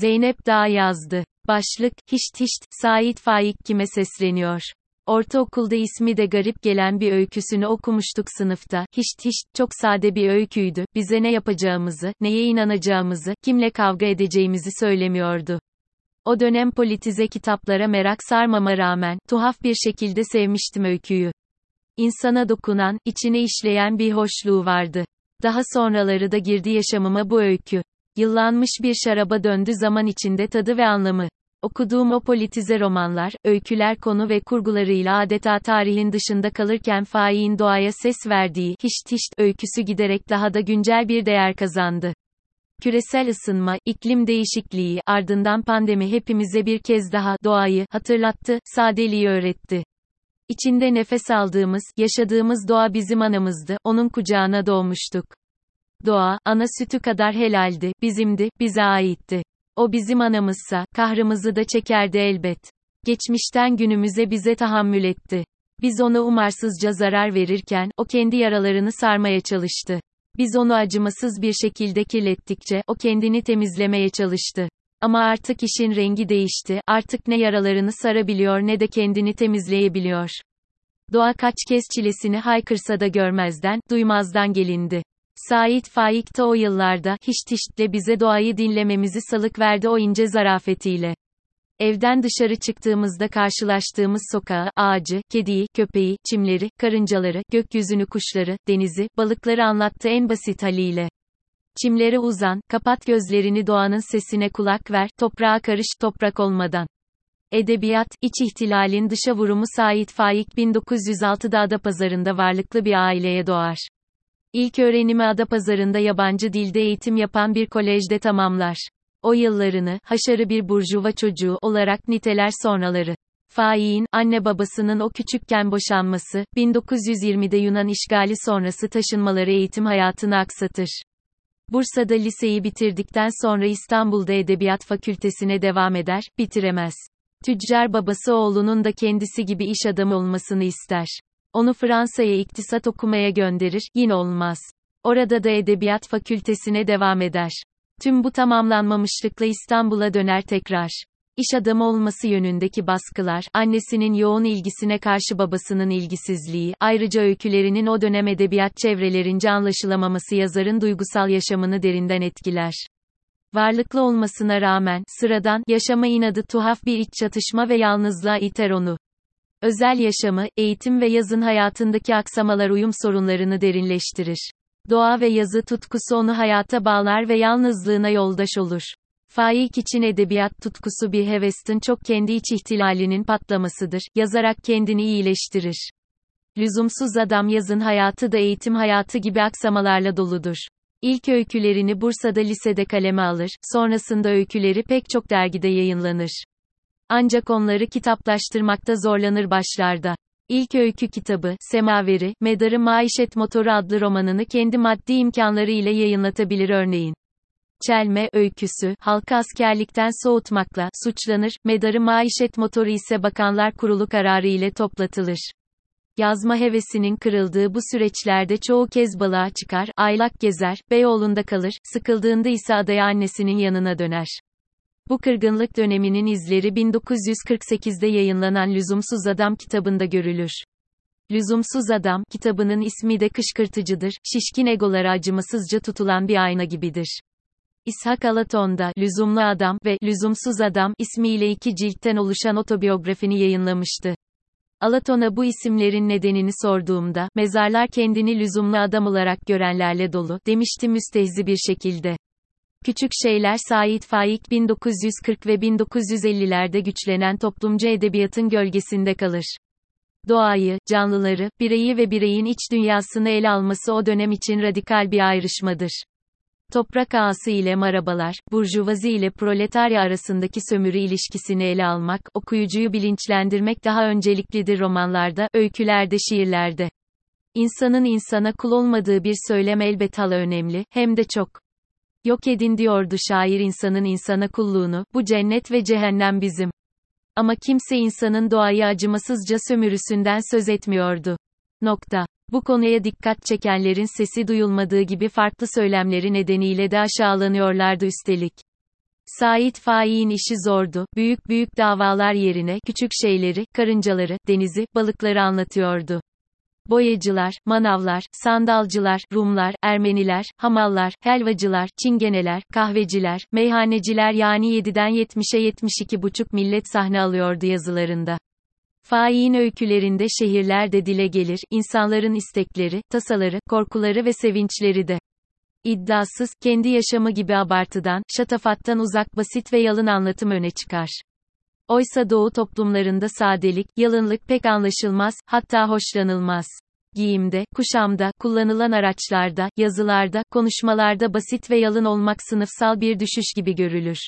Zeynep Dağ yazdı. Başlık, Hişt Hişt, Sait Faik kime sesleniyor? Ortaokulda ismi de garip gelen bir öyküsünü okumuştuk sınıfta. Hişt hişt, çok sade bir öyküydü. Bize ne yapacağımızı, neye inanacağımızı, kimle kavga edeceğimizi söylemiyordu. O dönem politize kitaplara merak sarmama rağmen, tuhaf bir şekilde sevmiştim öyküyü. İnsana dokunan, içine işleyen bir hoşluğu vardı. Daha sonraları da girdi yaşamıma bu öykü. Yıllanmış bir şaraba döndü zaman içinde tadı ve anlamı. Okuduğum o politize romanlar, öyküler konu ve kurgularıyla adeta tarihin dışında kalırken Faik'in doğaya ses verdiği Hişt Hişt öyküsü giderek daha da güncel bir değer kazandı. Küresel ısınma, iklim değişikliği, ardından pandemi hepimize bir kez daha doğayı hatırlattı, sadeliği öğretti. İçinde nefes aldığımız, yaşadığımız doğa bizim anamızdı, onun kucağına doğmuştuk. Doğa, ana sütü kadar helaldi, bizimdi, bize aitti. O bizim anamızsa, kahrımızı da çekerdi elbet. Geçmişten günümüze bize tahammül etti. Biz ona umarsızca zarar verirken, o kendi yaralarını sarmaya çalıştı. Biz onu acımasız bir şekilde kirlettikçe, o kendini temizlemeye çalıştı. Ama artık işin rengi değişti, artık ne yaralarını sarabiliyor ne de kendini temizleyebiliyor. Doğa kaç kez çilesini haykırsa da görmezden, duymazdan gelindi. Sait Faik de o yıllarda, hiç tiştle bize doğayı dinlememizi salık verdi o ince zarafetiyle. Evden dışarı çıktığımızda karşılaştığımız sokağı, ağacı, kediyi, köpeği, çimleri, karıncaları, gökyüzünü kuşları, denizi, balıkları anlattı en basit haliyle. Çimlere uzan, kapat gözlerini doğanın sesine kulak ver, toprağa karış, toprak olmadan. Edebiyat, iç ihtilalin dışa vurumu Sait Faik 1906'da Adapazarı'nda varlıklı bir aileye doğar. İlk öğrenimi Adapazarı'nda yabancı dilde eğitim yapan bir kolejde tamamlar. O yıllarını, haşarı bir burjuva çocuğu olarak niteler sonraları. Faik'in, anne babasının o küçükken boşanması, 1920'de Yunan işgali sonrası taşınmaları eğitim hayatını aksatır. Bursa'da liseyi bitirdikten sonra İstanbul'da Edebiyat Fakültesine devam eder, bitiremez. Tüccar babası oğlunun da kendisi gibi iş adamı olmasını ister. Onu Fransa'ya iktisat okumaya gönderir, yine olmaz. Orada da Edebiyat Fakültesine devam eder. Tüm bu tamamlanmamışlıkla İstanbul'a döner tekrar. İş adamı olması yönündeki baskılar, annesinin yoğun ilgisine karşı babasının ilgisizliği, ayrıca öykülerinin o dönem edebiyat çevrelerince anlaşılamaması yazarın duygusal yaşamını derinden etkiler. Varlıklı olmasına rağmen, sıradan, yaşama inadı tuhaf bir iç çatışma ve yalnızlığa iter onu. Özel yaşamı, eğitim ve yazın hayatındaki aksamalar uyum sorunlarını derinleştirir. Doğa ve yazı tutkusu onu hayata bağlar ve yalnızlığına yoldaş olur. Faik için edebiyat tutkusu bir hevestin çok kendi iç ihtilalinin patlamasıdır, yazarak kendini iyileştirir. Lüzumsuz adam yazın hayatı da eğitim hayatı gibi aksamalarla doludur. İlk öykülerini Bursa'da lisede kaleme alır, sonrasında öyküleri pek çok dergide yayınlanır. Ancak onları kitaplaştırmakta zorlanır başlarda. İlk öykü kitabı, Semaveri, Medarı Maişet Motoru adlı romanını kendi maddi imkanları ile yayınlatabilir örneğin. Çelme, öyküsü, halkı askerlikten soğutmakla, suçlanır, Medarı Maişet Motoru ise Bakanlar Kurulu kararı ile toplatılır. Yazma hevesinin kırıldığı bu süreçlerde çoğu kez balığa çıkar, aylak gezer, Beyoğlu'nda kalır, sıkıldığında ise adaya annesinin yanına döner. Bu kırgınlık döneminin izleri 1948'de yayınlanan Lüzumsuz Adam kitabında görülür. Lüzumsuz Adam kitabının ismi de kışkırtıcıdır, şişkin egolara acımasızca tutulan bir ayna gibidir. İshak Alaton'da Lüzumlu Adam ve Lüzumsuz Adam ismiyle iki ciltten oluşan otobiyografini yayınlamıştı. Alaton'a bu isimlerin nedenini sorduğumda, mezarlar kendini lüzumlu adam olarak görenlerle dolu, demişti müstehzi bir şekilde. Küçük Şeyler Sait Faik 1940 ve 1950'lerde güçlenen toplumcu edebiyatın gölgesinde kalır. Doğayı, canlıları, bireyi ve bireyin iç dünyasını ele alması o dönem için radikal bir ayrışmadır. Toprak ağası ile marabalar, burjuvazi ile proletarya arasındaki sömürü ilişkisini ele almak, okuyucuyu bilinçlendirmek daha önceliklidir romanlarda, öykülerde, şiirlerde. İnsanın insana kul olmadığı bir söylem elbet hala önemli, hem de çok. Yok edin diyordu şair insanın insana kulluğunu, bu cennet ve cehennem bizim. Ama kimse insanın doğayı acımasızca sömürüsünden söz etmiyordu. Nokta. Bu konuya dikkat çekenlerin sesi duyulmadığı gibi farklı söylemleri nedeniyle de aşağılanıyorlardı üstelik. Sait Faik'in işi zordu, büyük büyük davalar yerine, küçük şeyleri, karıncaları, denizi, balıkları anlatıyordu. Boyacılar, manavlar, sandalcılar, Rumlar, Ermeniler, hamallar, helvacılar, çingeneler, kahveciler, meyhaneciler yani 7'den 70'e 72 buçuk millet sahne alıyordu yazılarında. Faik'in öykülerinde şehirler de dile gelir, insanların istekleri, tasaları, korkuları ve sevinçleri de. İddiasız, kendi yaşamı gibi abartıdan, şatafattan uzak basit ve yalın anlatım öne çıkar. Oysa doğu toplumlarında sadelik, yalınlık pek anlaşılmaz, hatta hoşlanılmaz. Giyimde, kuşamda, kullanılan araçlarda, yazılarda, konuşmalarda basit ve yalın olmak sınıfsal bir düşüş gibi görülür.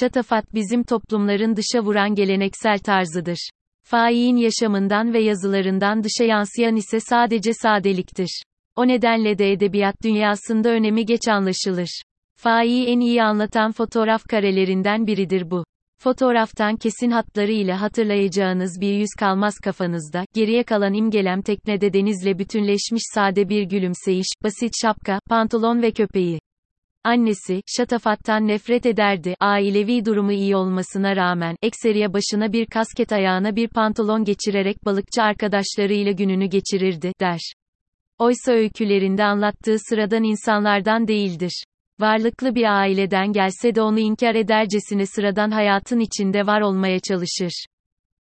Şatafat bizim toplumların dışa vuran geleneksel tarzıdır. Faik'in yaşamından ve yazılarından dışa yansıyan ise sadece sadeliktir. O nedenle de edebiyat dünyasında önemi geç anlaşılır. Faik'i en iyi anlatan fotoğraf karelerinden biridir bu. Fotoğraftan kesin hatları ile hatırlayacağınız bir yüz kalmaz kafanızda, geriye kalan imgelem teknede denizle bütünleşmiş sade bir gülümseyiş, basit şapka, pantolon ve köpeği. Annesi, şatafattan nefret ederdi, ailevi durumu iyi olmasına rağmen, ekseriye başına bir kasket ayağına bir pantolon geçirerek balıkçı arkadaşlarıyla gününü geçirirdi, der. Oysa öykülerinde anlattığı sıradan insanlardan değildir. Varlıklı bir aileden gelse de onu inkar edercesine sıradan hayatın içinde var olmaya çalışır.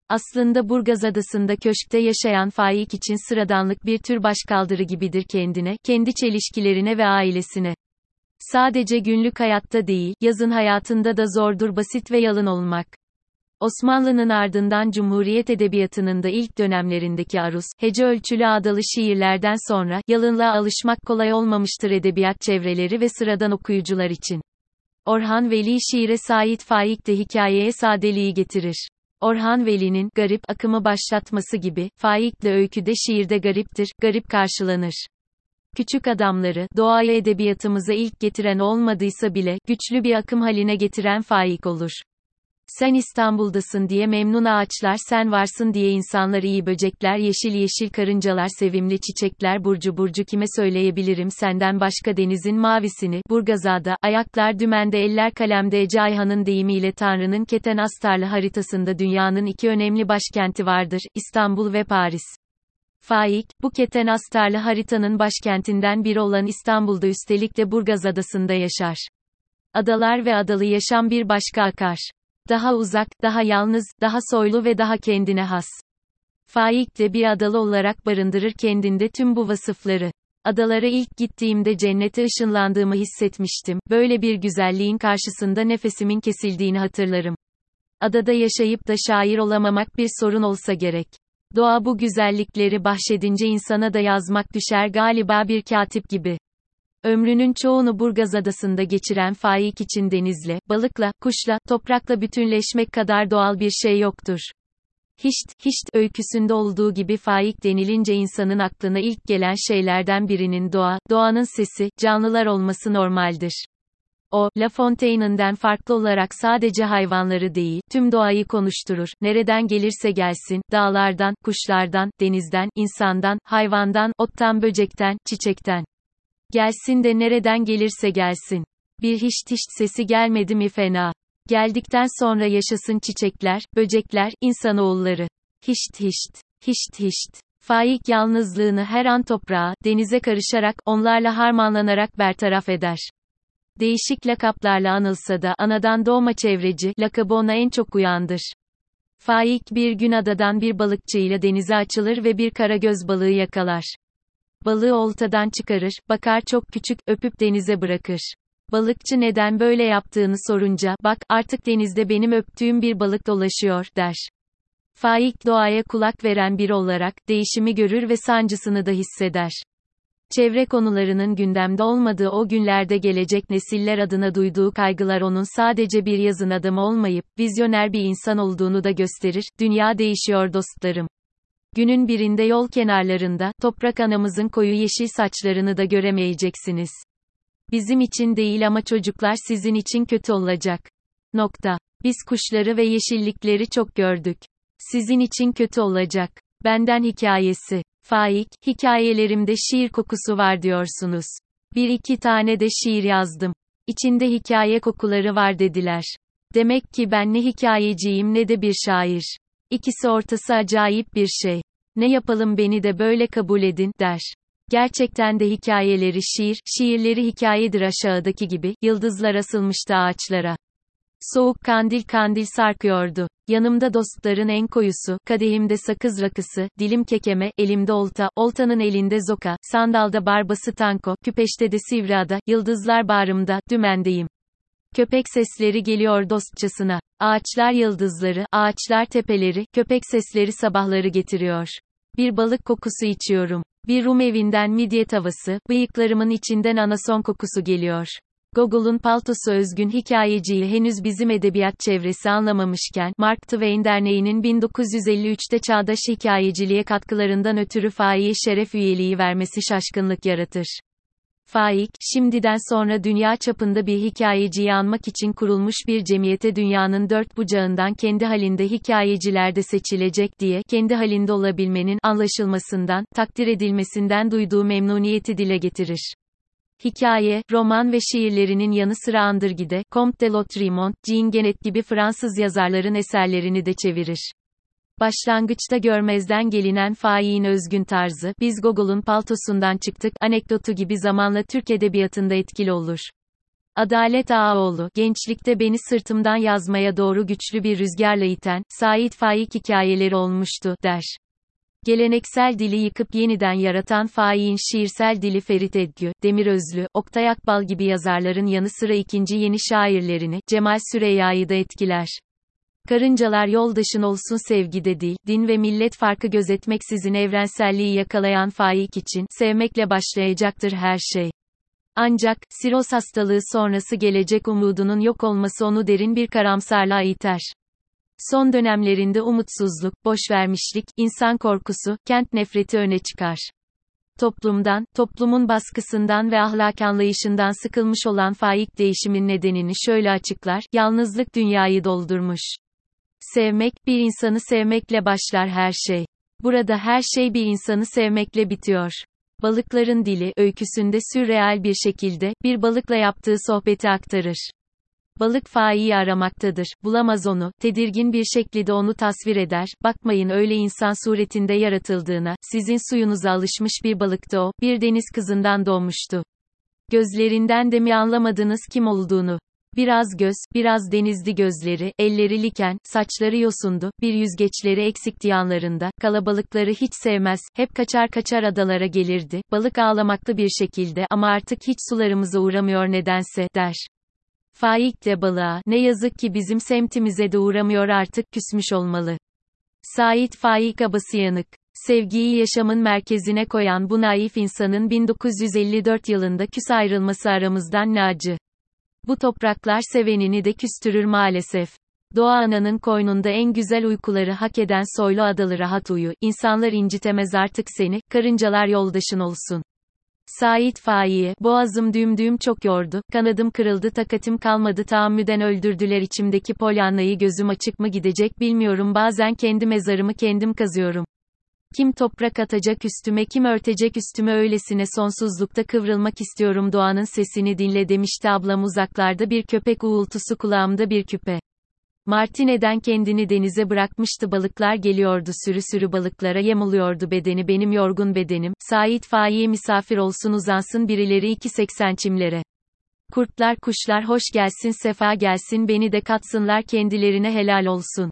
Aslında Burgaz Adası'nda köşkte yaşayan Faik için sıradanlık bir tür başkaldırı gibidir kendine, kendi çelişkilerine ve ailesine. Sadece günlük hayatta değil, yazın hayatında da zordur basit ve yalın olmak. Osmanlı'nın ardından Cumhuriyet Edebiyatı'nın da ilk dönemlerindeki aruz, hece ölçülü adalı şiirlerden sonra, yalınlığa alışmak kolay olmamıştır edebiyat çevreleri ve sıradan okuyucular için. Orhan Veli şiire Sait Faik de hikayeye sadeliği getirir. Orhan Veli'nin, garip, akımı başlatması gibi, Faik de öyküde şiirde gariptir, garip karşılanır. Küçük adamları, doğaya edebiyatımıza ilk getiren olmadıysa bile, güçlü bir akım haline getiren Faik olur. Sen İstanbul'dasın diye memnun ağaçlar sen varsın diye insanlar iyi böcekler yeşil yeşil karıncalar sevimli çiçekler burcu burcu kime söyleyebilirim senden başka denizin mavisini, Burgazada, ayaklar dümende eller kalemde Ece Ayhan'ın deyimiyle Tanrı'nın keten astarlı haritasında dünyanın iki önemli başkenti vardır, İstanbul ve Paris. Faik, bu keten astarlı haritanın başkentinden biri olan İstanbul'da üstelik de Burgaz Adası'nda yaşar. Adalar ve adalı yaşam bir başka akar daha uzak, daha yalnız, daha soylu ve daha kendine has. Faik de bir adalı olarak barındırır kendinde tüm bu vasıfları. Adalara ilk gittiğimde cennete ışınlandığımı hissetmiştim. Böyle bir güzelliğin karşısında nefesimin kesildiğini hatırlarım. Adada yaşayıp da şair olamamak bir sorun olsa gerek. Doğa bu güzellikleri bahşedince insana da yazmak düşer galiba bir katip gibi. Ömrünün çoğunu Burgaz Adası'nda geçiren Faik için denizle, balıkla, kuşla, toprakla bütünleşmek kadar doğal bir şey yoktur. Hişt, hişt öyküsünde olduğu gibi Faik denilince insanın aklına ilk gelen şeylerden birinin doğa, doğanın sesi, canlılar olması normaldir. O, La Fontaine'den farklı olarak sadece hayvanları değil, tüm doğayı konuşturur. Nereden gelirse gelsin, dağlardan, kuşlardan, denizden, insandan, hayvandan, ottan böcekten, çiçekten. Gelsin de nereden gelirse gelsin. Bir hiç hiç sesi gelmedi mi fena. Geldikten sonra yaşasın çiçekler, böcekler, insanoğulları. Hişt hişt, hişt hişt. Faik yalnızlığını her an toprağa, denize karışarak, onlarla harmanlanarak bertaraf eder. Değişik lakaplarla anılsa da anadan doğma çevreci, lakabı ona en çok uyandır. Faik bir gün adadan bir balıkçıyla denize açılır ve bir karagöz balığı yakalar. Balığı oltadan çıkarır, bakar çok küçük, öpüp denize bırakır. Balıkçı neden böyle yaptığını sorunca, bak, artık denizde benim öptüğüm bir balık dolaşıyor, der. Faik doğaya kulak veren biri olarak, değişimi görür ve sancısını da hisseder. Çevre konularının gündemde olmadığı o günlerde gelecek nesiller adına duyduğu kaygılar onun sadece bir yazın adamı olmayıp, vizyoner bir insan olduğunu da gösterir, dünya değişiyor dostlarım. Günün birinde yol kenarlarında, toprak anamızın koyu yeşil saçlarını da göremeyeceksiniz. Bizim için değil ama çocuklar sizin için kötü olacak. Nokta. Biz kuşları ve yeşillikleri çok gördük. Sizin için kötü olacak. Benden hikayesi. Faik, hikayelerimde şiir kokusu var diyorsunuz. Bir iki tane de şiir yazdım. İçinde hikaye kokuları var dediler. Demek ki ben ne hikayeciyim ne de bir şair. İkisi ortası acayip bir şey. Ne yapalım beni de böyle kabul edin, der. Gerçekten de hikayeleri şiir, şiirleri hikayedir aşağıdaki gibi, yıldızlar asılmıştı ağaçlara. Soğuk kandil kandil sarkıyordu. Yanımda dostların en koyusu, kadehimde sakız rakısı, dilim kekeme, elimde olta, oltanın elinde zoka, sandalda barbası tanko, küpeşte de sivrada, yıldızlar bağrımda, dümendeyim. Köpek sesleri geliyor dostçasına. Ağaçlar yıldızları, ağaçlar tepeleri, köpek sesleri sabahları getiriyor. Bir balık kokusu içiyorum. Bir Rum evinden midye tavası, bıyıklarımın içinden anason kokusu geliyor. Gogol'un paltosu özgün hikayeciyi henüz bizim edebiyat çevresi anlamamışken, Mark Twain Derneği'nin 1953'te çağdaş hikayeciliğe katkılarından ötürü Faik'e şeref üyeliği vermesi şaşkınlık yaratır. Faik, şimdiden sonra dünya çapında bir hikayeciyi anmak için kurulmuş bir cemiyete dünyanın dört bucağından kendi halinde hikayeciler de seçilecek diye, kendi halinde olabilmenin, anlaşılmasından, takdir edilmesinden duyduğu memnuniyeti dile getirir. Hikaye, roman ve şiirlerinin yanı sıra Andırgide, Comte de Lautréamont, Jean Genet gibi Fransız yazarların eserlerini de çevirir. Başlangıçta görmezden gelinen Faik'in özgün tarzı, biz Gogol'un paltosundan çıktık, anekdotu gibi zamanla Türk edebiyatında etkili olur. Adalet Ağaoğlu, gençlikte beni sırtımdan yazmaya doğru güçlü bir rüzgarla iten, Sait Faik hikayeleri olmuştu, der. Geleneksel dili yıkıp yeniden yaratan Faik'in şiirsel dili Ferit Edgü, Demir Özlü, Oktay Akbal gibi yazarların yanı sıra ikinci yeni şairlerini, Cemal Süreyya'yı da etkiler. Karıncalar yoldaşın olsun sevgide değil, din ve millet farkı gözetmeksizin evrenselliği yakalayan Faik için, sevmekle başlayacaktır her şey. Ancak, siroz hastalığı sonrası gelecek umudunun yok olması onu derin bir karamsarlığa iter. Son dönemlerinde umutsuzluk, boşvermişlik, insan korkusu, kent nefreti öne çıkar. Toplumdan, toplumun baskısından ve ahlak anlayışından sıkılmış olan Faik değişimin nedenini şöyle açıklar, yalnızlık dünyayı doldurmuş. Sevmek, bir insanı sevmekle başlar her şey. Burada her şey bir insanı sevmekle bitiyor. Balıkların dili, öyküsünde sürreal bir şekilde, bir balıkla yaptığı sohbeti aktarır. Balık Faik'i aramaktadır, bulamaz onu, tedirgin bir şekilde onu tasvir eder, bakmayın öyle insan suretinde yaratıldığına, sizin suyunuza alışmış bir balıktı o, bir deniz kızından doğmuştu. Gözlerinden de mi anlamadınız kim olduğunu? Biraz göz, biraz denizli gözleri, elleri liken, saçları yosundu, bir yüzgeçleri eksikti yanlarında, kalabalıkları hiç sevmez, hep kaçar kaçar adalara gelirdi, balık ağlamaklı bir şekilde ama artık hiç sularımıza uğramıyor nedense, der. Faik de balığa, ne yazık ki bizim semtimize de uğramıyor artık, küsmüş olmalı. Sait Faik Abasıyanık. Sevgiyi yaşamın merkezine koyan bu naif insanın 1954 yılında küs ayrılması aramızdan nacı. Bu topraklar sevenini de küstürür maalesef. Doğa ananın koynunda en güzel uykuları hak eden soylu adalı rahat uyu, insanlar incitemez artık seni, karıncalar yoldaşın olsun. Sait Faik'e, boğazım düğüm düğüm çok yordu, kanadım kırıldı takatim kalmadı taammüden öldürdüler içimdeki polyanlayı gözüm açık mı gidecek bilmiyorum bazen kendi mezarımı kendim kazıyorum. Kim toprak atacak üstüme kim örtecek üstüme öylesine sonsuzlukta kıvrılmak istiyorum doğanın sesini dinle demişti ablam uzaklarda bir köpek uğultusu kulağımda bir küpe. Martine'den kendini denize bırakmıştı balıklar geliyordu sürü sürü balıklara yem oluyordu bedeni benim yorgun bedenim, Sait Faik'e misafir olsun uzansın birileri 2.80 çimlere. Kurtlar kuşlar hoş gelsin sefa gelsin beni de katsınlar kendilerine helal olsun.